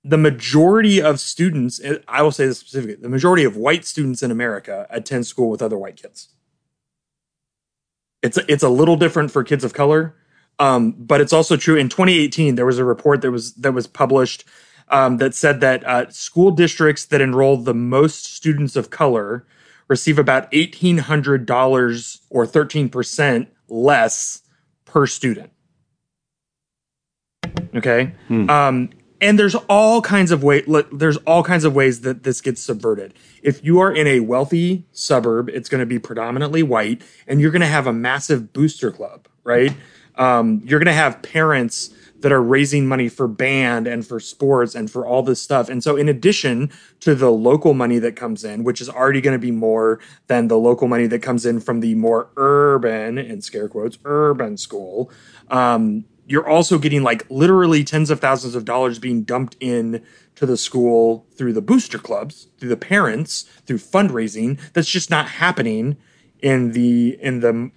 the majority of students, I will say this specifically, the majority of white students in America attend school with other white kids. It's a, it's a little different for kids of color, um, but it's also true. In 2018, there was a report that was that was published um, that said that uh, school districts that enroll the most students of color receive about eighteen hundred dollars or thirteen percent less per student. Okay. Um, and there's all kinds of way there's all kinds of ways that this gets subverted if you are in a wealthy suburb it's going to be predominantly white and you're going to have a massive booster club right um, you're going to have parents that are raising money for band and for sports and for all this stuff. And so, in addition to the local money that comes in, which is already going to be more than the local money that comes in from the more urban, in scare quotes, urban school, um, you're also getting like literally tens of thousands of dollars being dumped in to the school through the booster clubs, through the parents, through fundraising. That's just not happening in the in the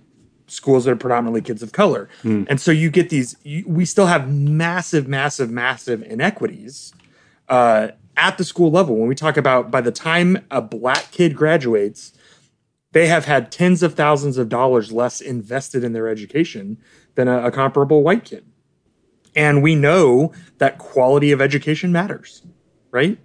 schools that are predominantly kids of color. Mm. And so you get these. You, we still have massive, massive, massive inequities uh, at the school level. When we talk about by the time a black kid graduates, they have had tens of thousands of dollars less invested in their education than a, a comparable white kid. And we know that quality of education matters, right?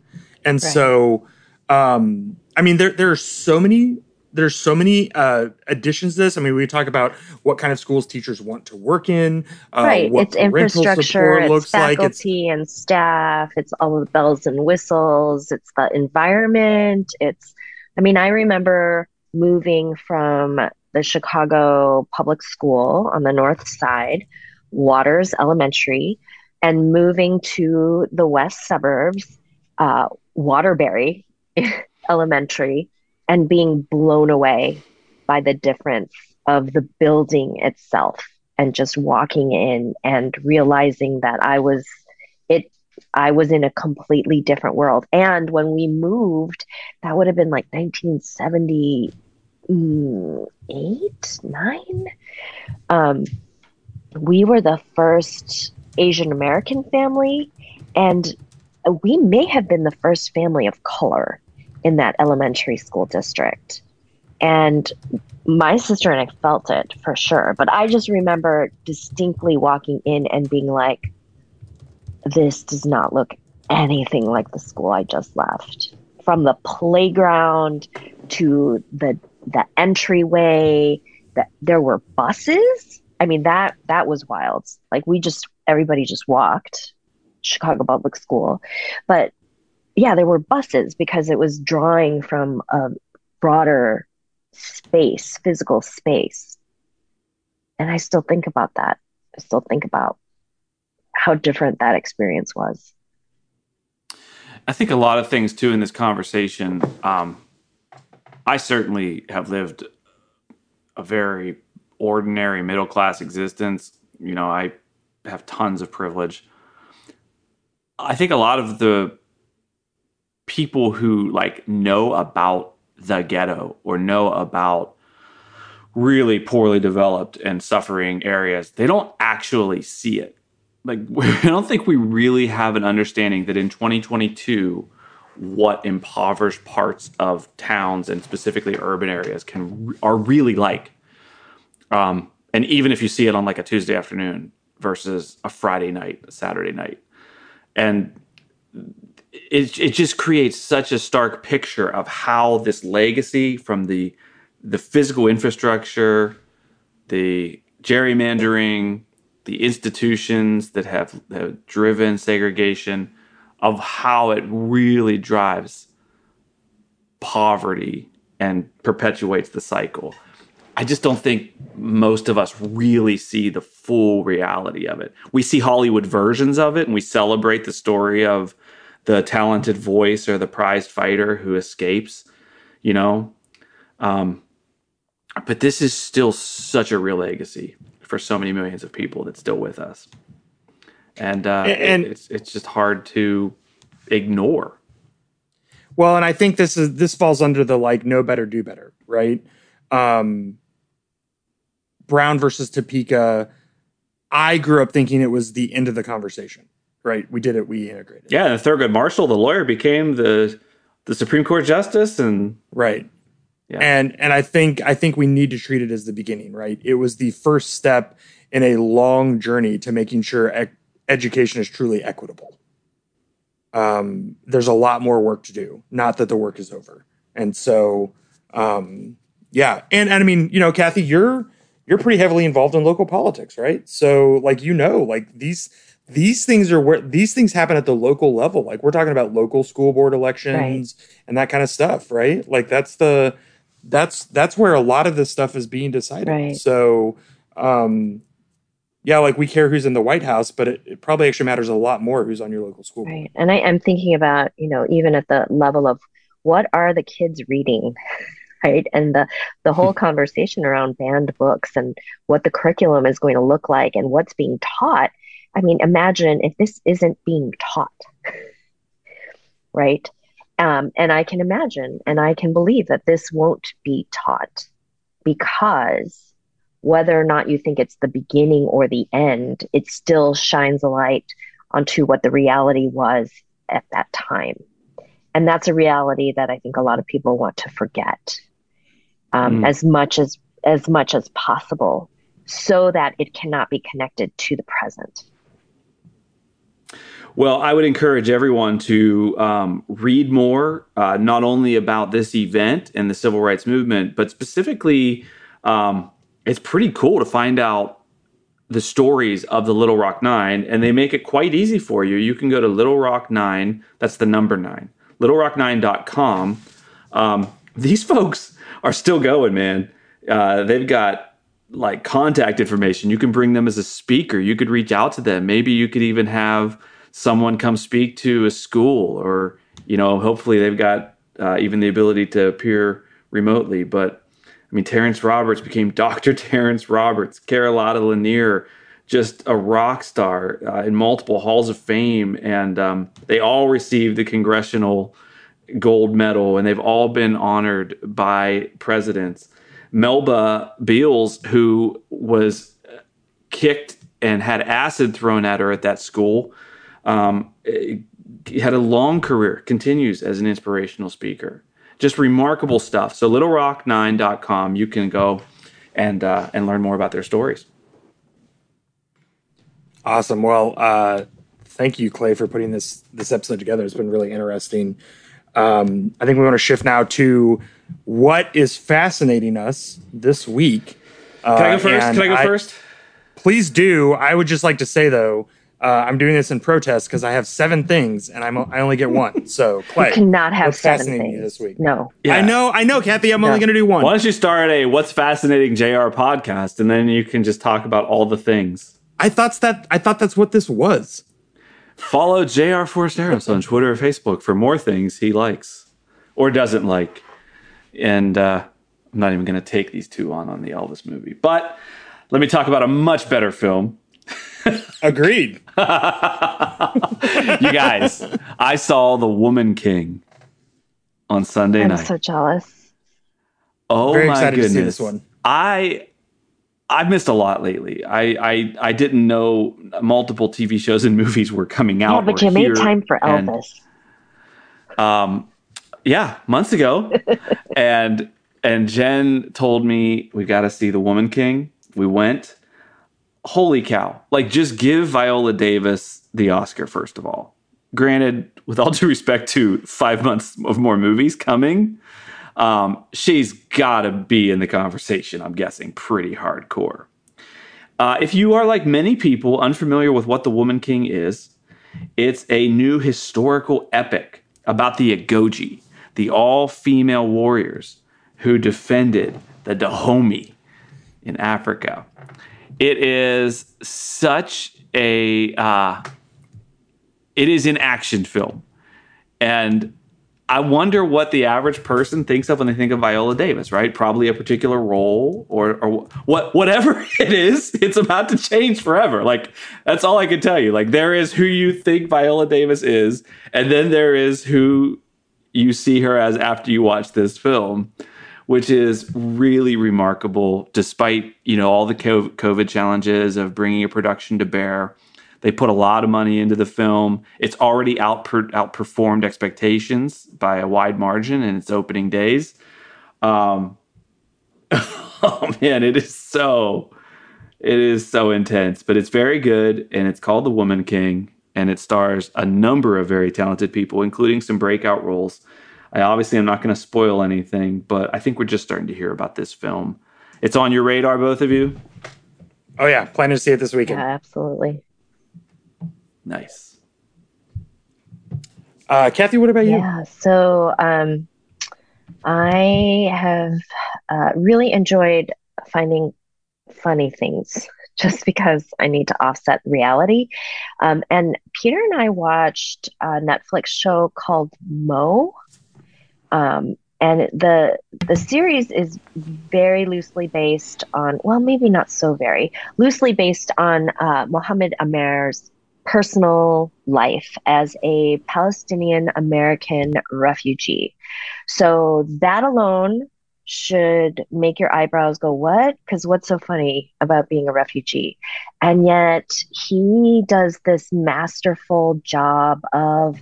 And right. so, um, I mean, there there are so many there's so many uh, additions to this. I mean, we talk about what kind of schools teachers want to work in, uh, right? it's infrastructure, it's faculty like. and staff, it's all the bells and whistles, it's the environment. It's, I mean, I remember moving from the Chicago public school on the north side, Waters Elementary, and moving to the west suburbs, uh, Waterbury Elementary, and being blown away by the difference of the building itself and just walking in and realizing that I was it I was in a completely different world. And when we moved, that would have been like 1978, nine. Um, we were the first Asian American family, and we may have been the first family of color in that elementary school district. And my sister and I felt it for sure. But I just remember distinctly walking in and being like, this does not look anything like the school I just left. From the playground to the the entryway, that there were buses. I mean that that was wild. Like we just everybody just walked Chicago Public School. But yeah, there were buses because it was drawing from a broader space, physical space. And I still think about that. I still think about how different that experience was. I think a lot of things too in this conversation. Um, I certainly have lived a very ordinary middle class existence. You know, I have tons of privilege. I think a lot of the people who like know about the ghetto or know about really poorly developed and suffering areas, they don't actually see it. Like, I don't think we really have an understanding that in 2022, what impoverished parts of towns and specifically urban areas can are really like. Um, and even if you see it on like a Tuesday afternoon versus a Friday night, a Saturday night, and it, it just creates such a stark picture of how this legacy from the the physical infrastructure, the gerrymandering, the institutions that have, have driven segregation, of how it really drives poverty and perpetuates the cycle. I just don't think most of us really see the full reality of it. We see Hollywood versions of it and we celebrate the story of the talented voice or the prized fighter who escapes, you know. Um, but this is still such a real legacy for so many millions of people that's still with us, and uh, and it, it's it's just hard to ignore. Well, and I think this is this falls under the like know better, do better, right? Um, Brown versus Topeka. I grew up thinking it was the end of the conversation right? We did it. We integrated. Yeah, and Thurgood Marshall, the lawyer, became the the Supreme Court justice, and right. Yeah. And and I think I think we need to treat it as the beginning, right? It was the first step in a long journey to making sure ec- education is truly equitable. Um, there's a lot more work to do. Not that the work is over. And so, um, yeah, and and I mean, you know, Kathy, you're you're pretty heavily involved in local politics, right? So, like, you know, like these these things are where these things happen at the local level. Like we're talking about local school board elections right. and that kind of stuff, right? Like that's the that's that's where a lot of this stuff is being decided. Right. So um yeah, like we care who's in the White House, but it, it probably actually matters a lot more who's on your local school board. Right. And I am thinking about, you know, even at the level of what are the kids reading? Right. And the, the whole conversation around banned books and what the curriculum is going to look like and what's being taught. I mean, imagine if this isn't being taught. Right. Um, and I can imagine and I can believe that this won't be taught because whether or not you think it's the beginning or the end, it still shines a light onto what the reality was at that time. And that's a reality that I think a lot of people want to forget um, mm. as much as as much as possible so that it cannot be connected to the present. Well, I would encourage everyone to um, read more, uh, not only about this event and the civil rights movement, but specifically, um, it's pretty cool to find out the stories of the Little Rock Nine, and they make it quite easy for you. You can go to Little Rock Nine, that's the number nine, littlerock9.com. Um, these folks are still going, man. Uh, they've got like contact information. You can bring them as a speaker. You could reach out to them. Maybe you could even have someone come speak to a school or you know hopefully they've got uh, even the ability to appear remotely. But i mean terrence roberts became dr terrence roberts carlotta lanier just a rock star uh, in multiple halls of fame. And um, they all received the congressional gold medal and they've all been honored by presidents. Melba beals who was kicked and had acid thrown at her at that school um, he had a long career, continues as an inspirational speaker. Just remarkable stuff. So littlerock9.com, you can go and uh, and learn more about their stories. Awesome. Well, uh, thank you, Clay, for putting this this episode together. It's been really interesting. Um, I think we want to shift now to what is fascinating us this week. Uh, Can I go first? Can I go I, first? Please do. I would just like to say though uh, I'm doing this in protest because I have seven things and I'm I only get one. So Clay, you cannot have seven things this week. No, yeah. I know, I know, Kathy. I'm no. only going to do one. Why don't you start a "What's Fascinating Jr." podcast and then you can just talk about all the things. I thought that I thought that's what this was. Follow Jr. Forasteros on Twitter or Facebook for more things he likes or doesn't like, and uh, I'm not even going to take these two on on the Elvis movie, but. Let me talk about a much better film Agreed. you guys, I saw The Woman King on Sunday I'm night. I'm so jealous. Oh Very my goodness. To see this one. I I've missed a lot lately. I, I I didn't know multiple TV shows and movies were coming out. Yeah, but you made time for Elvis. And, um, yeah, months ago, and and Jen told me we got to see The Woman King. We went holy cow. Like, just give Viola Davis the Oscar, first of all. Granted, with all due respect to five months of more movies coming, um, she's got to be in the conversation, I'm guessing, pretty hardcore. Uh, if you are like many people unfamiliar with what The Woman King is, it's a new historical epic about the Agojie, the all female warriors who defended the Dahomey in Africa. It is such a uh, it is an action film, and I wonder what the average person thinks of when they think of Viola Davis. Right? Probably a particular role or or what whatever it is. It's about to change forever. Like that's all I can tell you. Like there is who you think Viola Davis is, and then there is who you see her as after you watch this film which is really remarkable despite you know all the covid challenges of bringing a production to bear. They put a lot of money into the film. It's already outper- outperformed expectations by a wide margin in its opening days. Um, oh man it is so it is so intense but it's very good and it's called the woman king and it stars a number of very talented people including some breakout roles I obviously am not going to spoil anything, but I think we're just starting to hear about this film. It's on your radar, both of you. Oh yeah, planning to see it this weekend. Yeah, absolutely. Nice. Uh, Kathy, what about you? Yeah, so um, I have uh, really enjoyed finding funny things just because I need to offset reality. Um, and Peter and I watched a Netflix show called Mo. Um, and the the series is very loosely based on well maybe not so very loosely based on uh, Mohammed Amer's personal life as a Palestinian American refugee. So that alone should make your eyebrows go, What? Because what's so funny about being a refugee? And yet he does this masterful job of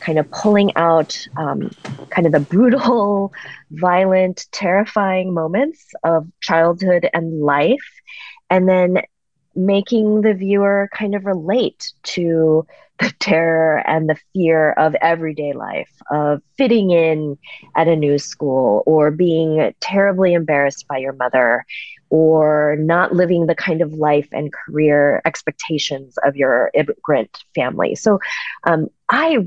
kind of pulling out um, kind of the brutal, violent, terrifying moments of childhood and life. And then making the viewer kind of relate to terror and the fear of everyday life, of fitting in at a new school, or being terribly embarrassed by your mother, or not living the kind of life and career expectations of your immigrant family. So um, I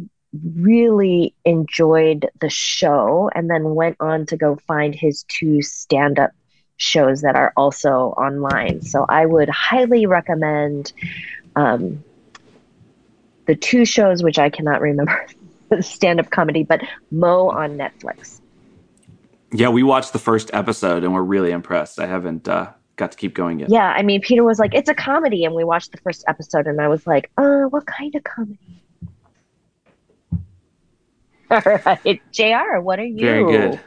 really enjoyed the show and then went on to go find his two stand up shows that are also online. So I would highly recommend um, the two shows, which I cannot remember stand up comedy, but Mo on Netflix. Yeah, we watched the first episode and we're really impressed. I haven't uh, got to keep going yet. Yeah, I mean, Peter was like, it's a comedy. And we watched the first episode and I was like, uh, what kind of comedy? All right. JR, what are you? Very good.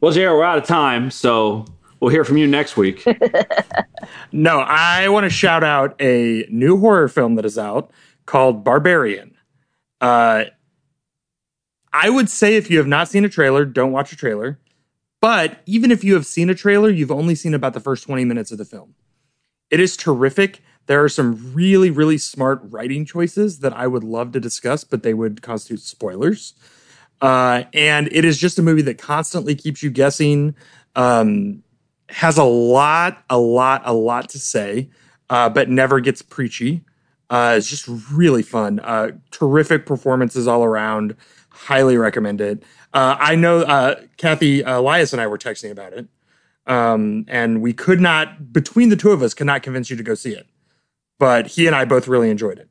Well, JR, we're out of time. So we'll hear from you next week. no, I want to shout out a new horror film that is out called Barbarian. Uh, I would say if you have not seen a trailer, don't watch a trailer. But even if you have seen a trailer, you've only seen about the first 20 minutes of the film. It is terrific. There are some really, really smart writing choices that I would love to discuss, but they would constitute spoilers. Uh, and it is just a movie that constantly keeps you guessing, um, has a lot, a lot, a lot to say, uh, but never gets preachy. Uh, it's just really fun. Uh, terrific performances all around. Highly recommend it. Uh, I know uh, Kathy Elias and I were texting about it, um, and we could not, between the two of us, could not convince you to go see it. But he and I both really enjoyed it.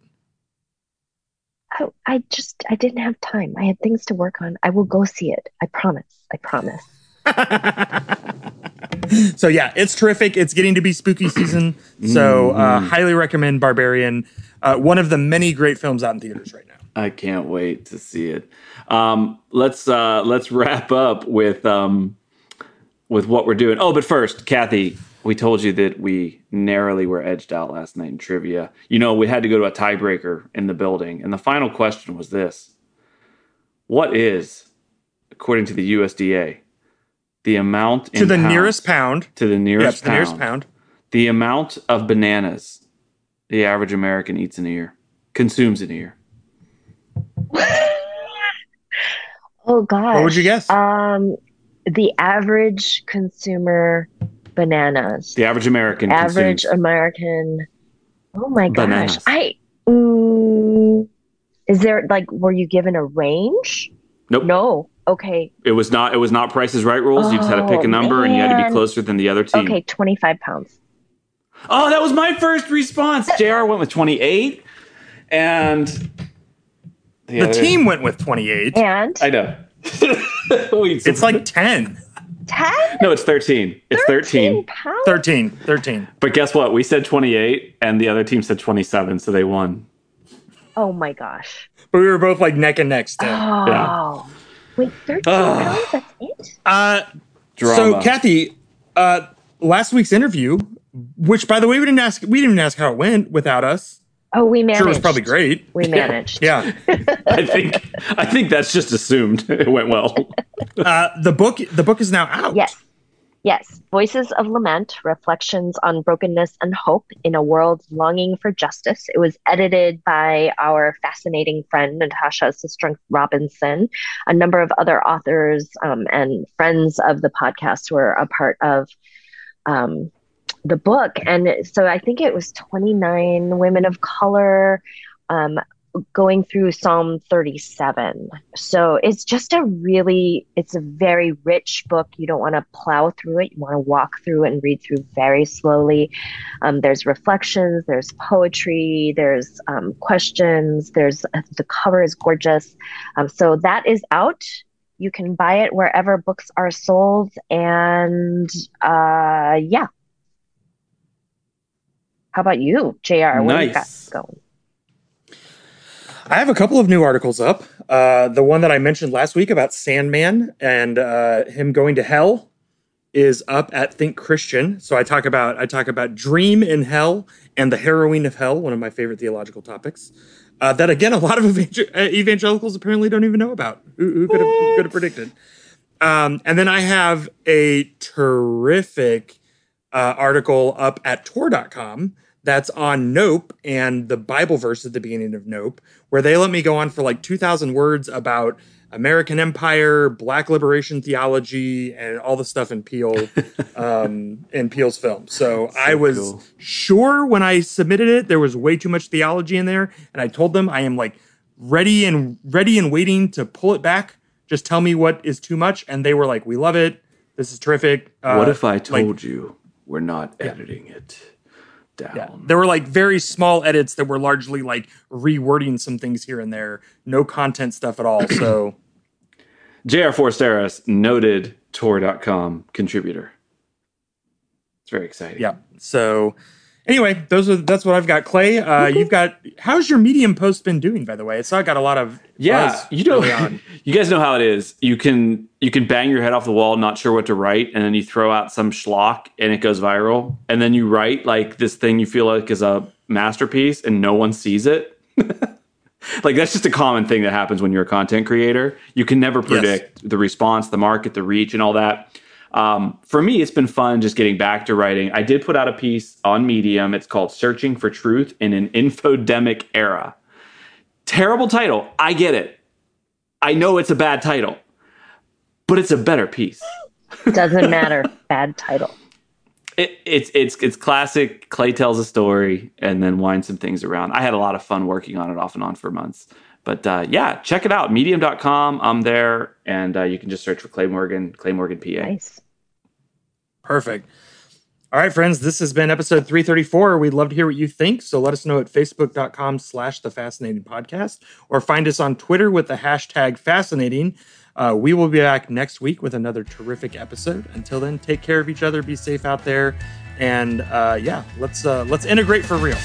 I, I just I didn't have time. I had things to work on. I will go see it. I promise. I promise. so yeah, it's terrific. It's getting to be spooky season, so uh, mm-hmm. highly recommend Barbarian. Uh, one of the many great films out in theaters right now. I can't wait to see it. Um, let's uh, let's wrap up with um, with what we're doing. Oh, but first, Kathy, we told you that we narrowly were edged out last night in trivia. You know, we had to go to a tiebreaker in the building, and the final question was this: What is, according to the USDA, the amount to the pounds, nearest pound to the nearest, pound, the nearest pound the amount of bananas the average American eats in a year, consumes in a year? oh God! What would you guess? Um, the average consumer bananas. The average American. Average American. Oh my gosh! I. Mm, is there like were you given a range? Nope. No. Okay. It was not. It was not Prices Right rules. Oh, you just had to pick a oh, number, man. and you had to be closer than the other team. Okay, twenty five pounds. Oh, that was my first response. Jr. went with twenty eight, and the, the team went with twenty eight. And I know. it's like ten. 10? No, it's 13. It's 13. 13. 13. 13. But guess what? We said 28 and the other team said 27, so they won. Oh my gosh. But we were both like neck and neck still. Oh. Yeah. Wait, 13 pounds? That's it? Uh, so, Kathy, uh, last week's interview, which by the way, we didn't ask, we didn't ask how it went without us. Oh, we managed. Sure, it was probably great. We managed. Yeah, I think I think that's just assumed it went well. Uh, the book the book is now out. Yes, yes. Voices of Lament: Reflections on Brokenness and Hope in a World Longing for Justice. It was edited by our fascinating friend Natasha Sistrunk Robinson. A number of other authors um, and friends of the podcast were a part of. Um, the book. And so I think it was 29 women of color, um, going through Psalm 37. So it's just a really, it's a very rich book. You don't want to plow through it. You want to walk through it and read through very slowly. Um, there's reflections, there's poetry, there's um, questions, there's uh, the cover is gorgeous. Um, so that is out. You can buy it wherever books are sold. And uh, yeah. How about you, JR? What nice. do you got going? I have a couple of new articles up. Uh, the one that I mentioned last week about Sandman and uh, him going to hell is up at Think Christian. So I talk about I talk about dream in hell and the harrowing of hell, one of my favorite theological topics. Uh, that again, a lot of evangel- evangelicals apparently don't even know about. Who, who could have could have predicted? Um, and then I have a terrific uh, article up at Tor.com that's on Nope and the Bible verse at the beginning of Nope, where they let me go on for like 2,000 words about American Empire, Black liberation theology, and all the stuff in Peele, um, in Peele's film. So, so I was cool. sure when I submitted it there was way too much theology in there, and I told them I am like ready and ready and waiting to pull it back. Just tell me what is too much, and they were like, "We love it. This is terrific." Uh, what if I told like, you we're not editing yeah. it? Down. Yeah. There were like very small edits that were largely like rewording some things here and there. No content stuff at all. So J.R. Forasteros, noted Tor.com contributor. It's very exciting. Yeah. So anyway, those are that's what I've got. Clay, uh, you've got how's your Medium post been doing? By the way, it's I got a lot of yeah. You know, you guys know how it is. You can you can bang your head off the wall, not sure what to write, and then you throw out some schlock and it goes viral, and then you write like this thing you feel like is a masterpiece, and no one sees it. like that's just a common thing that happens when you're a content creator. You can never predict yes. the response, the market, the reach, and all that. Um, for me, it's been fun just getting back to writing. I did put out a piece on Medium. It's called Searching for Truth in an Infodemic Era. Terrible title. I get it. I know it's a bad title, but it's a better piece. Doesn't matter. bad title. It, it's it's it's classic. Clay tells a story and then winds some things around. I had a lot of fun working on it off and on for months. But uh, yeah, check it out. Medium.com. I'm there, and uh, you can just search for Clay Morgan, Clay Morgan PA. Nice. Perfect. All right, friends, this has been episode 334. We'd love to hear what you think. So let us know at facebook.com slash the fascinating podcast or find us on Twitter with the hashtag fascinating. Uh, we will be back next week with another terrific episode. Until then, take care of each other, be safe out there, and uh, yeah, let's uh, let's integrate for real.